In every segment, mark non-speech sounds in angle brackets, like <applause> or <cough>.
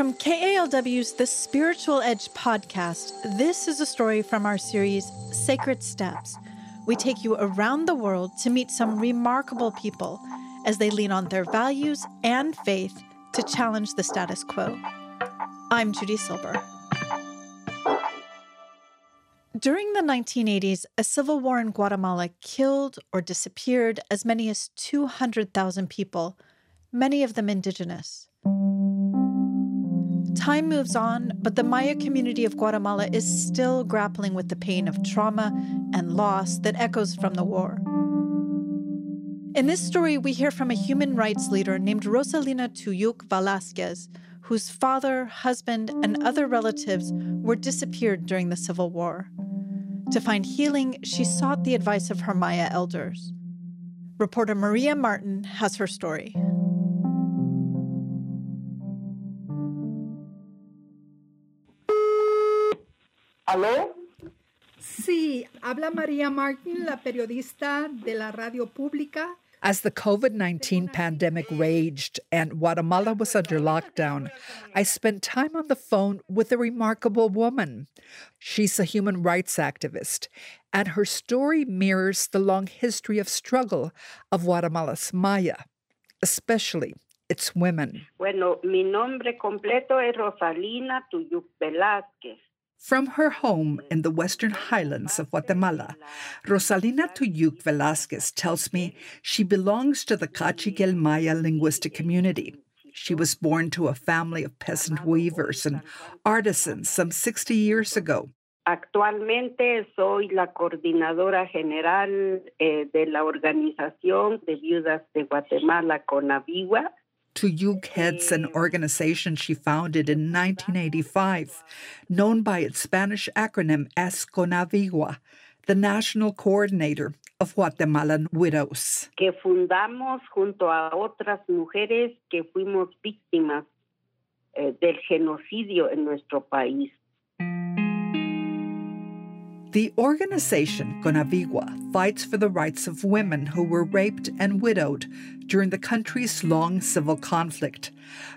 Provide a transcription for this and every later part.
From KALW's The Spiritual Edge podcast, this is a story from our series, Sacred Steps. We take you around the world to meet some remarkable people as they lean on their values and faith to challenge the status quo. I'm Judy Silber. During the 1980s, a civil war in Guatemala killed or disappeared as many as 200,000 people, many of them indigenous. Time moves on, but the Maya community of Guatemala is still grappling with the pain of trauma and loss that echoes from the war. In this story, we hear from a human rights leader named Rosalina Tuyuk Velasquez, whose father, husband, and other relatives were disappeared during the Civil War. To find healing, she sought the advice of her Maya elders. Reporter Maria Martin has her story. ¿Aló? Sí, habla María Martin, la periodista de la radio pública. As the COVID 19 pandemic raged and Guatemala was under lockdown, I spent time on the phone with a remarkable woman. She's a human rights activist, and her story mirrors the long history of struggle of Guatemala's Maya, especially its women. Bueno, mi nombre completo es Rosalina Tuyuk Velázquez. From her home in the western highlands of Guatemala, Rosalina Tuyuk Velasquez tells me she belongs to the Kaqchikel Maya linguistic community. She was born to a family of peasant weavers and artisans some 60 years ago. Actualmente soy la coordinadora general eh, de la Organización de Viudas de Guatemala, CONAVIGUA, Tuyuk heads an organization she founded in 1985, known by its Spanish acronym as CONAVIGUA, the National Coordinator of Guatemalan Widows. Que fundamos junto a otras mujeres que fuimos víctimas eh, del genocidio en nuestro país. The organization Conavigua fights for the rights of women who were raped and widowed during the country's long civil conflict.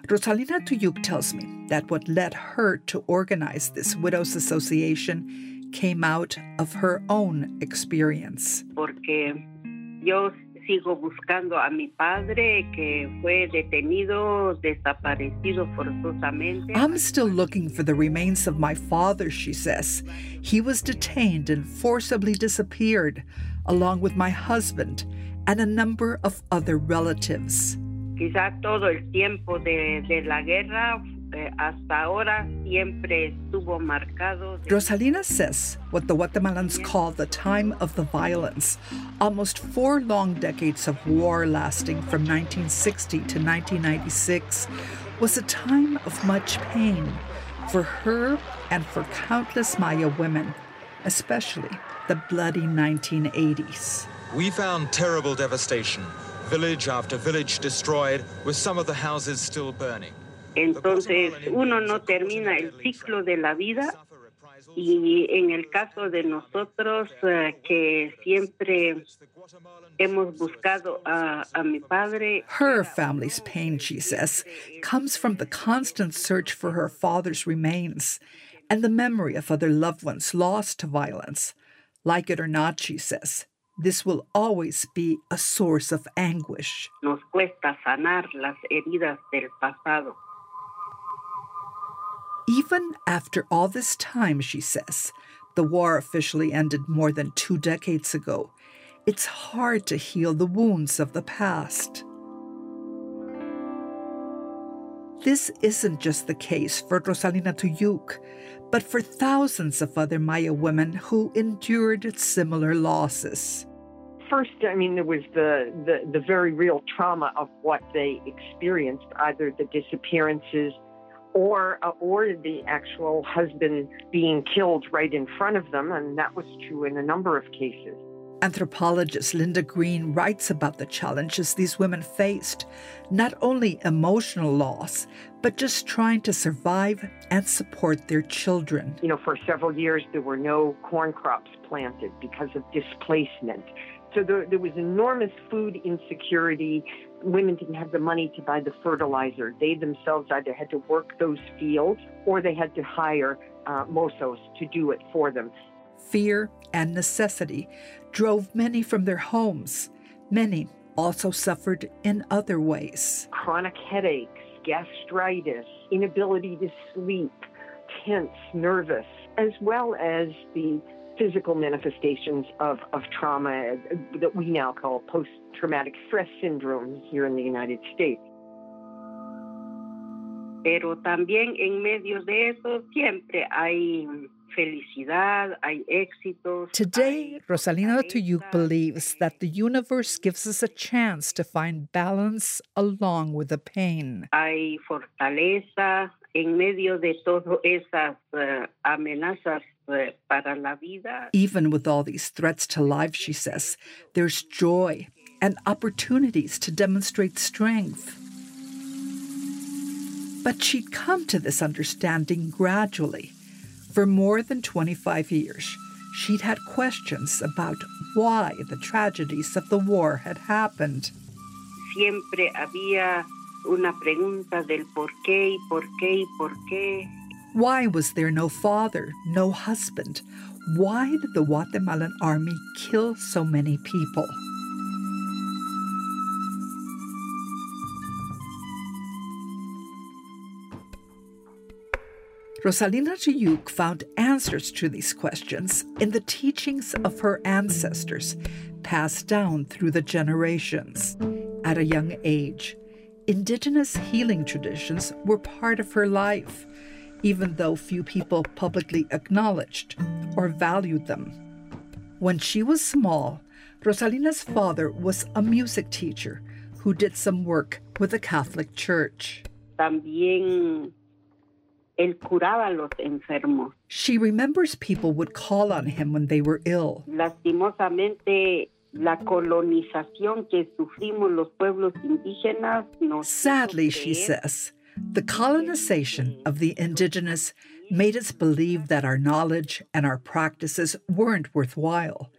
Rosalina Tuyuk tells me that what led her to organize this Widows Association came out of her own experience. Porque yo sigo buscando a mi padre que fue detenido, desaparecido forzosamente. I'm still looking for the remains of my father, she says. He was detained and forcibly disappeared, along with my husband and a number of other relatives. Quizá todo el tiempo de, de la guerra hasta ahora siempre estuvo marcado. Rosalina says what the Guatemalans call the time of the violence, almost four long decades of war lasting from 1960 to 1996, was a time of much pain for her and for countless Maya women, especially the bloody 1980s. We found terrible devastation, village after village destroyed, with some of the houses still burning. Entonces uno no termina el ciclo de la vida y en el caso de nosotros uh, que siempre hemos buscado a, a mi padre. Her family's pain, she says, comes from the constant search for her father's remains and the memory of other loved ones lost to violence. Like it or not, she says, this will always be a source of anguish. Nos cuesta sanar las heridas del pasado. Even after all this time, she says, the war officially ended more than two decades ago, it's hard to heal the wounds of the past. This isn't just the case for Rosalina Tuyuk, but for thousands of other Maya women who endured similar losses. First, I mean, there was the, the, the very real trauma of what they experienced, either the disappearances or uh, or the actual husband being killed right in front of them, and that was true in a number of cases. Anthropologist Linda Green writes about the challenges these women faced not only emotional loss, but just trying to survive and support their children. You know, for several years, there were no corn crops planted because of displacement. So there, there was enormous food insecurity, women didn't have the money to buy the fertilizer. They themselves either had to work those fields or they had to hire uh, mozos to do it for them. Fear and necessity drove many from their homes. Many also suffered in other ways. Chronic headaches, gastritis, inability to sleep, tense, nervous, as well as the physical manifestations of, of trauma that we now call post traumatic stress syndrome here in the United States. Pero también en medio de eso siempre hay felicidad, hay éxitos. Today, Rosalina Tuyuk believes that the universe gives us a chance to find balance along with the pain. Hay fortaleza en medio de todas esas uh, amenazas uh, para la vida. Even with all these threats to life, she says, there's joy and opportunities to demonstrate strength. But she'd come to this understanding gradually. For more than 25 years, she'd had questions about why the tragedies of the war had happened. Siempre había una pregunta del por qué y por qué y por qué. Why was there no father, no husband? Why did the Guatemalan army kill so many people? Rosalina Tuyuk found answers to these questions in the teachings of her ancestors, passed down through the generations. At a young age, indigenous healing traditions were part of her life, even though few people publicly acknowledged or valued them. When she was small, Rosalina's father was a music teacher who did some work with the Catholic Church. También él curaba los enfermos. She remembers people would call on him when they were ill. Lastimosamente, la colonización que sufrimos los pueblos indígenas nos Sadly, she says, the colonization of the indigenous made us believe that our knowledge and our practices weren't worthwhile.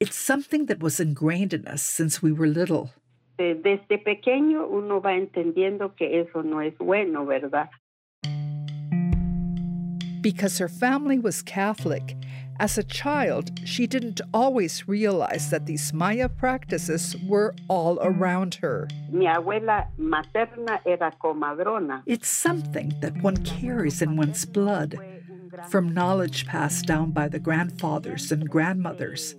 It's something that was ingrained in us since we were little. desde pequeño uno va entendiendo que eso no es bueno, ¿verdad? Because her family was Catholic, as a child, she didn't always realize that these Maya practices were all around her. Mi abuela materna era comadrona. It's something that one carries in one's blood, from knowledge passed down by the grandfathers and grandmothers.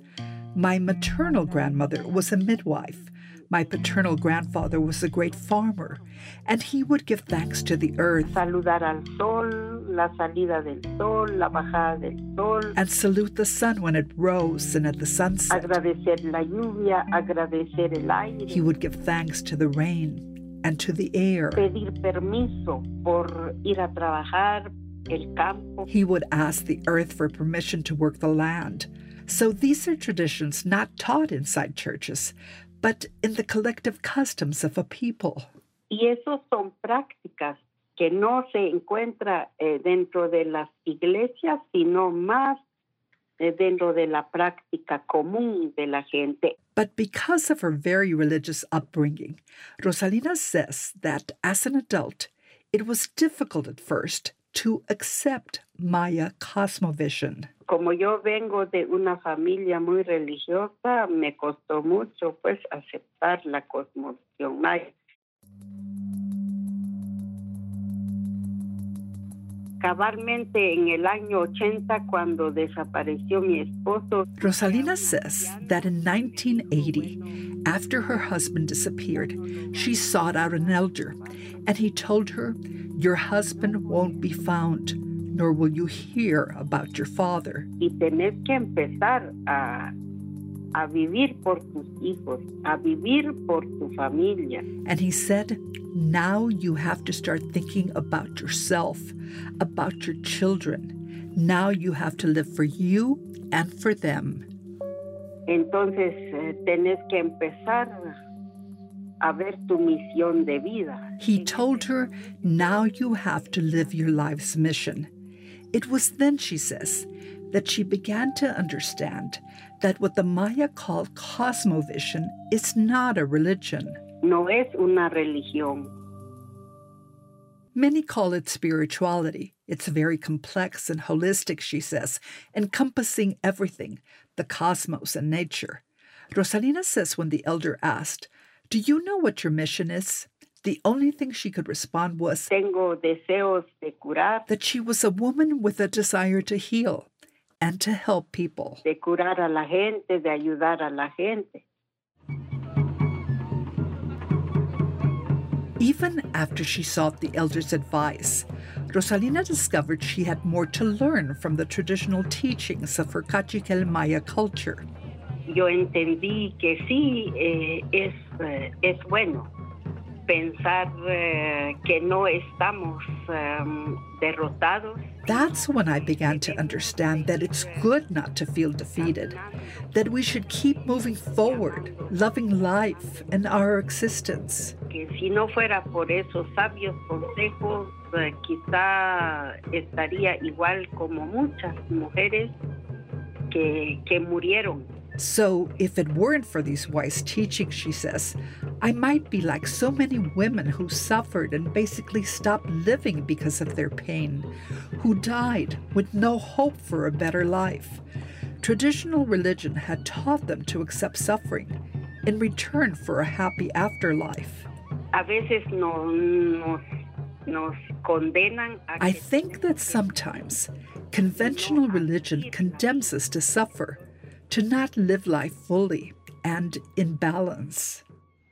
My maternal grandmother was a midwife. My paternal grandfather was a great farmer, and he would give thanks to the earth Saludar al sol, la salida del sol, la bajada del sol, and salute the sun when it rose and at the sunset. agradecer la lluvia, agradecer el aire, He would give thanks to the rain and to the air. pedir permiso por ir a trabajar el campo. He would ask the earth for permission to work the land. So these are traditions not taught inside churches, but in the collective customs of a people. Y esos son prácticas que no se encuentra eh, dentro de las iglesias, sino más eh, dentro de la práctica común de la gente. But because of her very religious upbringing, Rosalina says that as an adult, it was difficult at first to accept Maya cosmovision. Como yo vengo de una familia muy religiosa, me costó mucho pues aceptar la cosmovisión maya. Cabalmente en el año 80, cuando desapareció mi esposo, Rosalina says that in 1980, after her husband disappeared, she sought out an elder, and he told her, Your husband won't be found, nor will you hear about your father. y tenés que empezar a, a vivir por tus hijos, a vivir por tu familia. And he said, Now you have to start thinking about yourself, about your children. Now you have to live for you and for them. Entonces eh, tenés que empezar a ver tu misión de vida. He told her, Now you have to live your life's mission. It was then, she says, that she began to understand that what the Maya called cosmovision is not a religion. no es una religión. Many call it spirituality. It's very complex and holistic, she says, encompassing everything the cosmos and nature. Rosalina says when the elder asked, Do you know what your mission is? The only thing she could respond was Tengo deseos de curar, that she was a woman with a desire to heal and to help people. de curar a la gente, de ayudar a la gente. Even after she sought the elder's advice, Rosalina discovered she had more to learn from the traditional teachings of her Kaqchikel Maya culture. Yo entendí que sí eh, es, eh, es bueno pensar eh, que no estamos em, derrotados, That's when I began to understand that it's good not to feel defeated, that we should keep moving forward, loving life and our existence. que si no fuera por esos sabios consejos, eh, quizá estaría igual como muchas mujeres que, que murieron. So, if it weren't for these wise teachings, she says, I might be like so many women who suffered and basically stopped living because of their pain, who died with no hope for a better life. Traditional religion had taught them to accept suffering in return for a happy afterlife. A veces no, nos, nos condenan a I think that sometimes conventional religion condemns us to suffer, to not live life fully and in balance.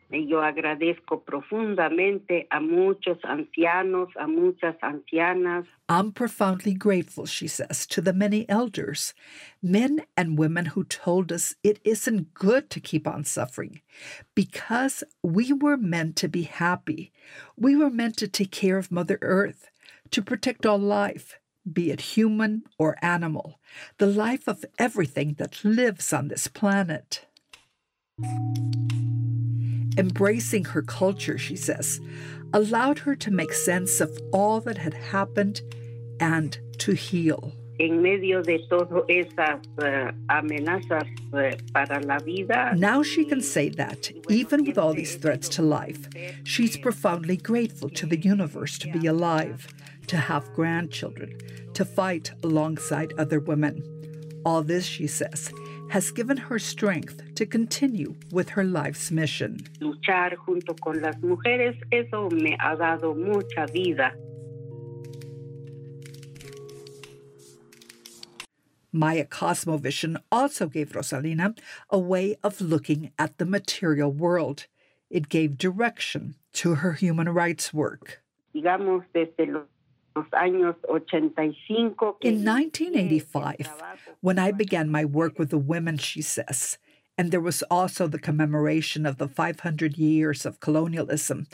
Yo agradezco profundamente a muchos ancianos, a muchas ancianas, I'm profoundly grateful, she says, to the many elders, men and women who told us it isn't good to keep on suffering because we were meant to be happy. We were meant to take care of Mother Earth, to protect all life, be it human or animal, the life of everything that lives on this planet. Embracing her culture, she says, allowed her to make sense of all that had happened and to heal. en medio de todas esas eh, eh, para la vida. Now she can say that, even with all these threats to life, she's profoundly grateful to the universe to be alive, to have grandchildren, to fight alongside other women. All this, she says, has given her strength to continue with her life's mission. Luchar junto con las mujeres, eso me ha dado mucha vida. Maya Cosmovision also gave Rosalina a way of looking at the material world. It gave direction to her human rights work. Digamos, desde los los años 85. que In 1985, when I began my work with the women, she says, and there was also the commemoration of the 500 years of colonialism,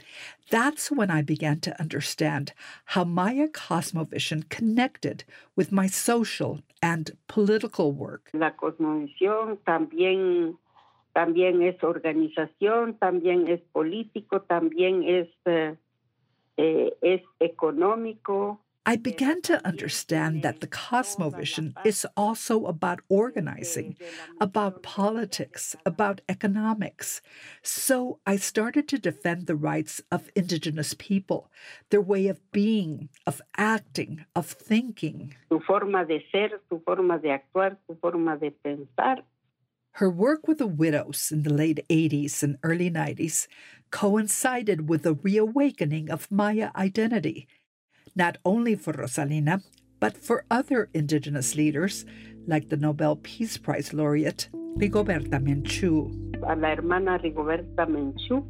that's when I began to understand how Maya Cosmovision connected with my social and political work. La cosmovisión también, también es organización, también es político, también es, económico. Eh, I began to understand that the Cosmovision is also about organizing, about politics, about economics. So I started to defend the rights of Indigenous people, their way of being, of acting, of thinking. Su forma de ser, su forma de actuar, su forma de pensar. Her work with the widows in the late 80s and early 90s coincided with the reawakening of Maya identity, not only for Rosalina, but for other indigenous leaders like the Nobel Peace Prize laureate Rigoberta Menchú. A la hermana Rigoberta Menchú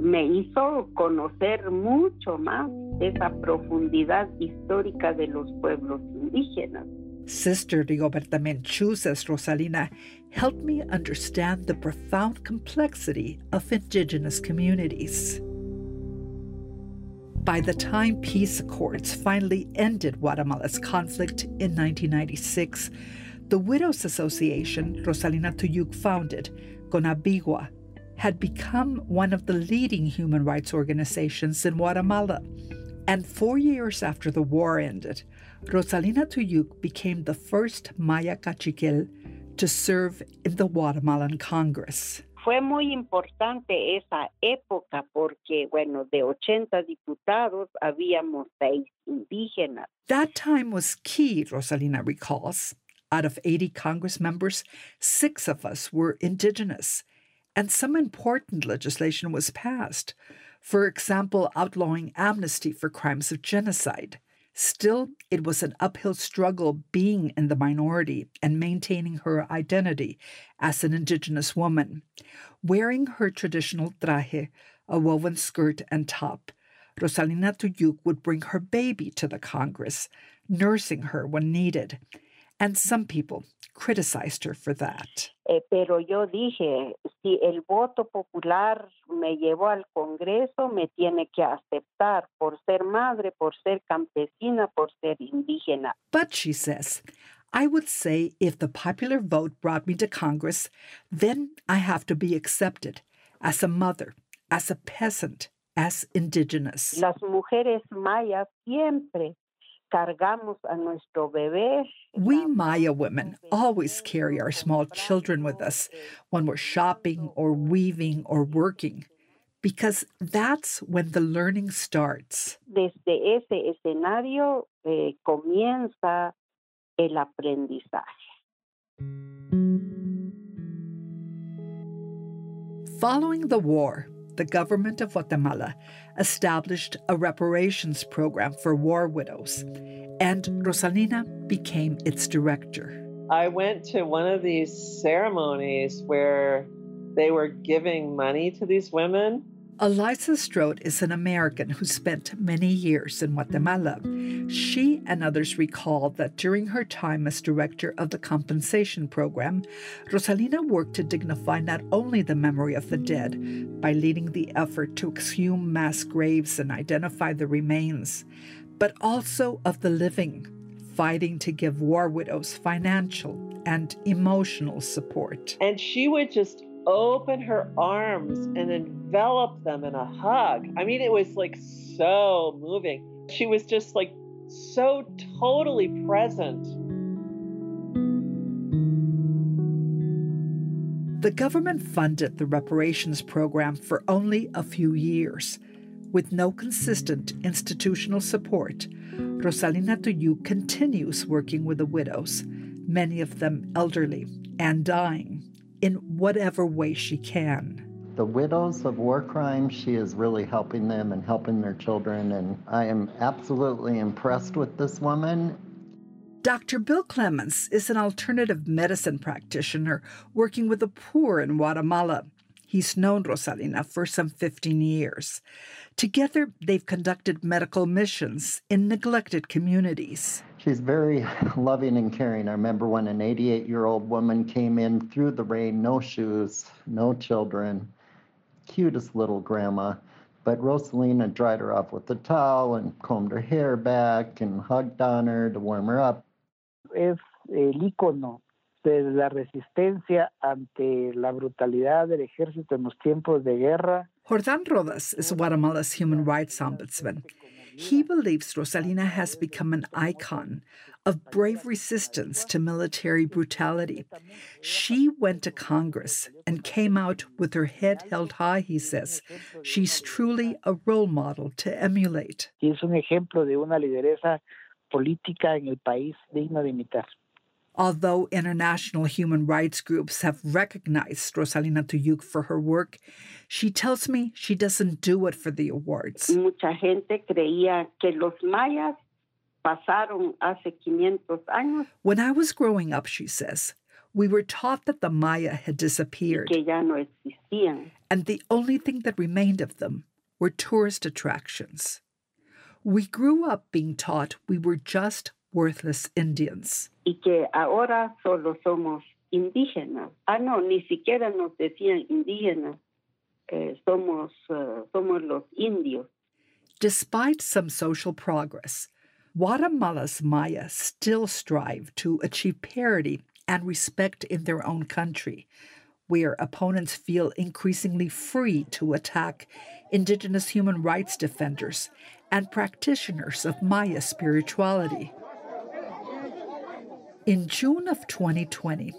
me hizo conocer mucho más esa profundidad histórica de los pueblos indígenas. Sister Rigoberta Menchú, Rosalina, helped me understand the profound complexity of indigenous communities. By the time peace accords finally ended Guatemala's conflict in 1996, the Widows Association Rosalina Tuyuk founded, Conavigua, had become one of the leading human rights organizations in Guatemala. And four years after the war ended, Rosalina Tuyuk became the first Maya Kaqchikel to serve in the Guatemalan Congress. fue muy importante esa época porque, bueno, de 80 diputados habíamos seis indígenas. That time was key, Rosalina recalls. Out of 80 Congress members, six of us were indigenous, and some important legislation was passed. For example, outlawing amnesty for crimes of genocide. Still, it was an uphill struggle being in the minority and maintaining her identity as an indigenous woman. Wearing her traditional traje, a woven skirt and top, Rosalina Tuyuk would bring her baby to the Congress, nursing her when needed. And some people criticized her for that. Eh, pero yo dije, si el voto popular me llevó al Congreso, me tiene que aceptar por ser madre, por ser campesina, por ser indígena. But she says, I would say if the popular vote brought me to Congress, then I have to be accepted as a mother, as a peasant, as indigenous. Las mujeres mayas siempre cargamos a nuestro bebé. We Maya women always carry our small children with us when we're shopping or weaving or working, because that's when the learning starts. Desde ese escenario eh, comienza el aprendizaje. Following the war, the government of Guatemala established a reparations program for war widows, and Rosalina became its director. I went to one of these ceremonies where they were giving money to these women Eliza Strode is an American who spent many years in Guatemala. She and others recall that during her time as director of the compensation program, Rosalina worked to dignify not only the memory of the dead by leading the effort to exhume mass graves and identify the remains, but also of the living, fighting to give war widows financial and emotional support. And she would just open her arms and envelop them in a hug. I mean, it was like so moving. She was just like so totally present. The government funded the reparations program for only a few years. With no consistent institutional support, Rosalina Tuyuk continues working with the widows, many of them elderly and dying in whatever way she can. The widows of war crimes, she is really helping them and helping their children, and I am absolutely impressed with this woman. Dr. Bill Clements is an alternative medicine practitioner working with the poor in Guatemala. He's known Rosalina for some 15 years. Together, they've conducted medical missions in neglected communities. She's very <laughs> loving and caring. I remember when an 88 year old woman came in through the rain, no shoes, no children, cutest little grandma. But Rosalina dried her off with a towel and combed her hair back and hugged on her to warm her up. Es el ícono de la resistencia ante la brutalidad del ejército en los tiempos de guerra. Jordan Rodas is Guatemala's human rights ombudsman. He believes Rosalina has become an icon of brave resistance to military brutality. She went to Congress and came out with her head held high, he says. She's truly a role model to emulate. Y es un ejemplo de una lideresa política en el país digno de imitar. Although international human rights groups have recognized Rosalina Tuyuk for her work, she tells me she doesn't do it for the awards. Mucha gente creía que los mayas pasaron hace 500 años. When I was growing up, she says, we were taught that the Maya had disappeared. Que ya no existían. And the only thing that remained of them were tourist attractions. We grew up being taught we were just worthless Indians. Y que ahora solo somos indígenas. Ah, no, ni siquiera nos decían indígenas. Eh, somos, uh, somos los indios. Despite some social progress, Guatemala's Maya still strive to achieve parity and respect in their own country, where opponents feel increasingly free to attack indigenous human rights defenders and practitioners of Maya spirituality. In June of 2020,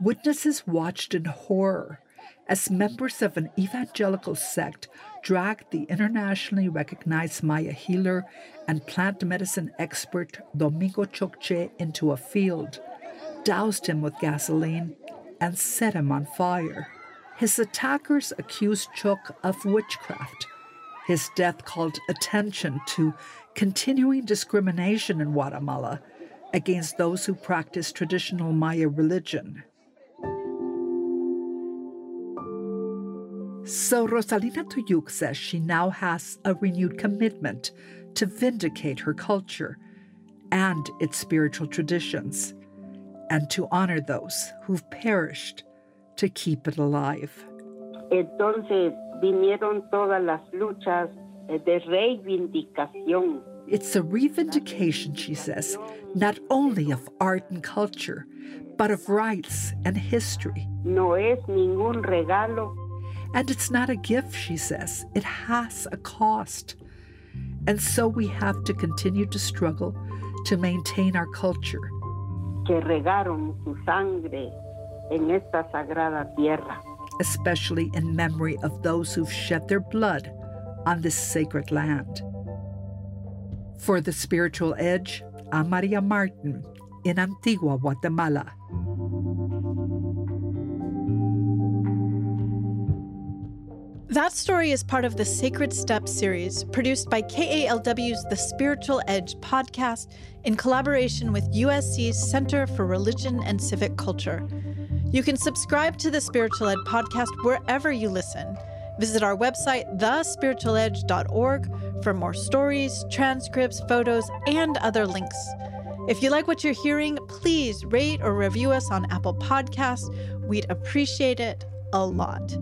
witnesses watched in horror as members of an evangelical sect dragged the internationally recognized Maya healer and plant medicine expert Domingo Choc Che into a field, doused him with gasoline, and set him on fire. His attackers accused Choc of witchcraft. His death called attention to continuing discrimination in Guatemala against those who practice traditional Maya religion. So Rosalina Tuyuk says she now has a renewed commitment to vindicate her culture and its spiritual traditions, and to honor those who've perished to keep it alive. Entonces vinieron todas las luchas de reivindicación. It's a revindication, she says, not only of art and culture, but of rights and history. No es ningún regalo. And it's not a gift, she says. It has a cost. And so we have to continue to struggle to maintain our culture. Que regaron su sangre en esta sagrada tierra. Especially in memory of those who've shed their blood on this sacred land. For the spiritual edge, I'm Maria Martin in Antigua, Guatemala. That story is part of the Sacred Steps series produced by KALW's The Spiritual Edge podcast in collaboration with USC's Center for Religion and Civic Culture. You can subscribe to the Spiritual Edge podcast wherever you listen. Visit our website, thespiritualedge.org, for more stories, transcripts, photos, and other links. If you like what you're hearing, please rate or review us on Apple Podcasts. We'd appreciate it a lot.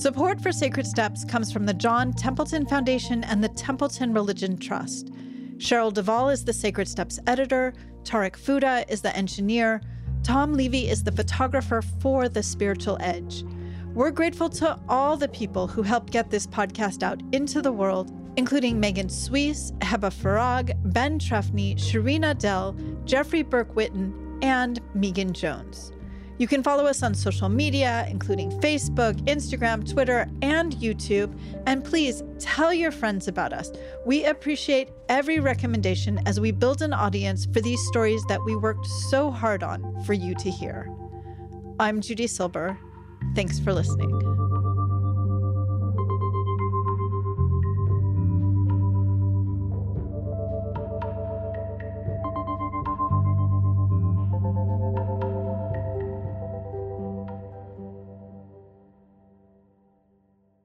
Support for Sacred Steps comes from the John Templeton Foundation and the Templeton Religion Trust. Cheryl Duvall is the Sacred Steps editor, Tarek Fuda is the engineer, Tom Levy is the photographer for The Spiritual Edge. We're grateful to all the people who helped get this podcast out into the world, including Megan Sweas, Heba Farag, Ben Trefny, Sharina Dell, Jeffrey Burke Witten, and Megan Jones. You can follow us on social media, including Facebook, Instagram, Twitter, and YouTube. And please tell your friends about us. We appreciate every recommendation as we build an audience for these stories that we worked so hard on for you to hear. I'm Judy Silber. Thanks for listening.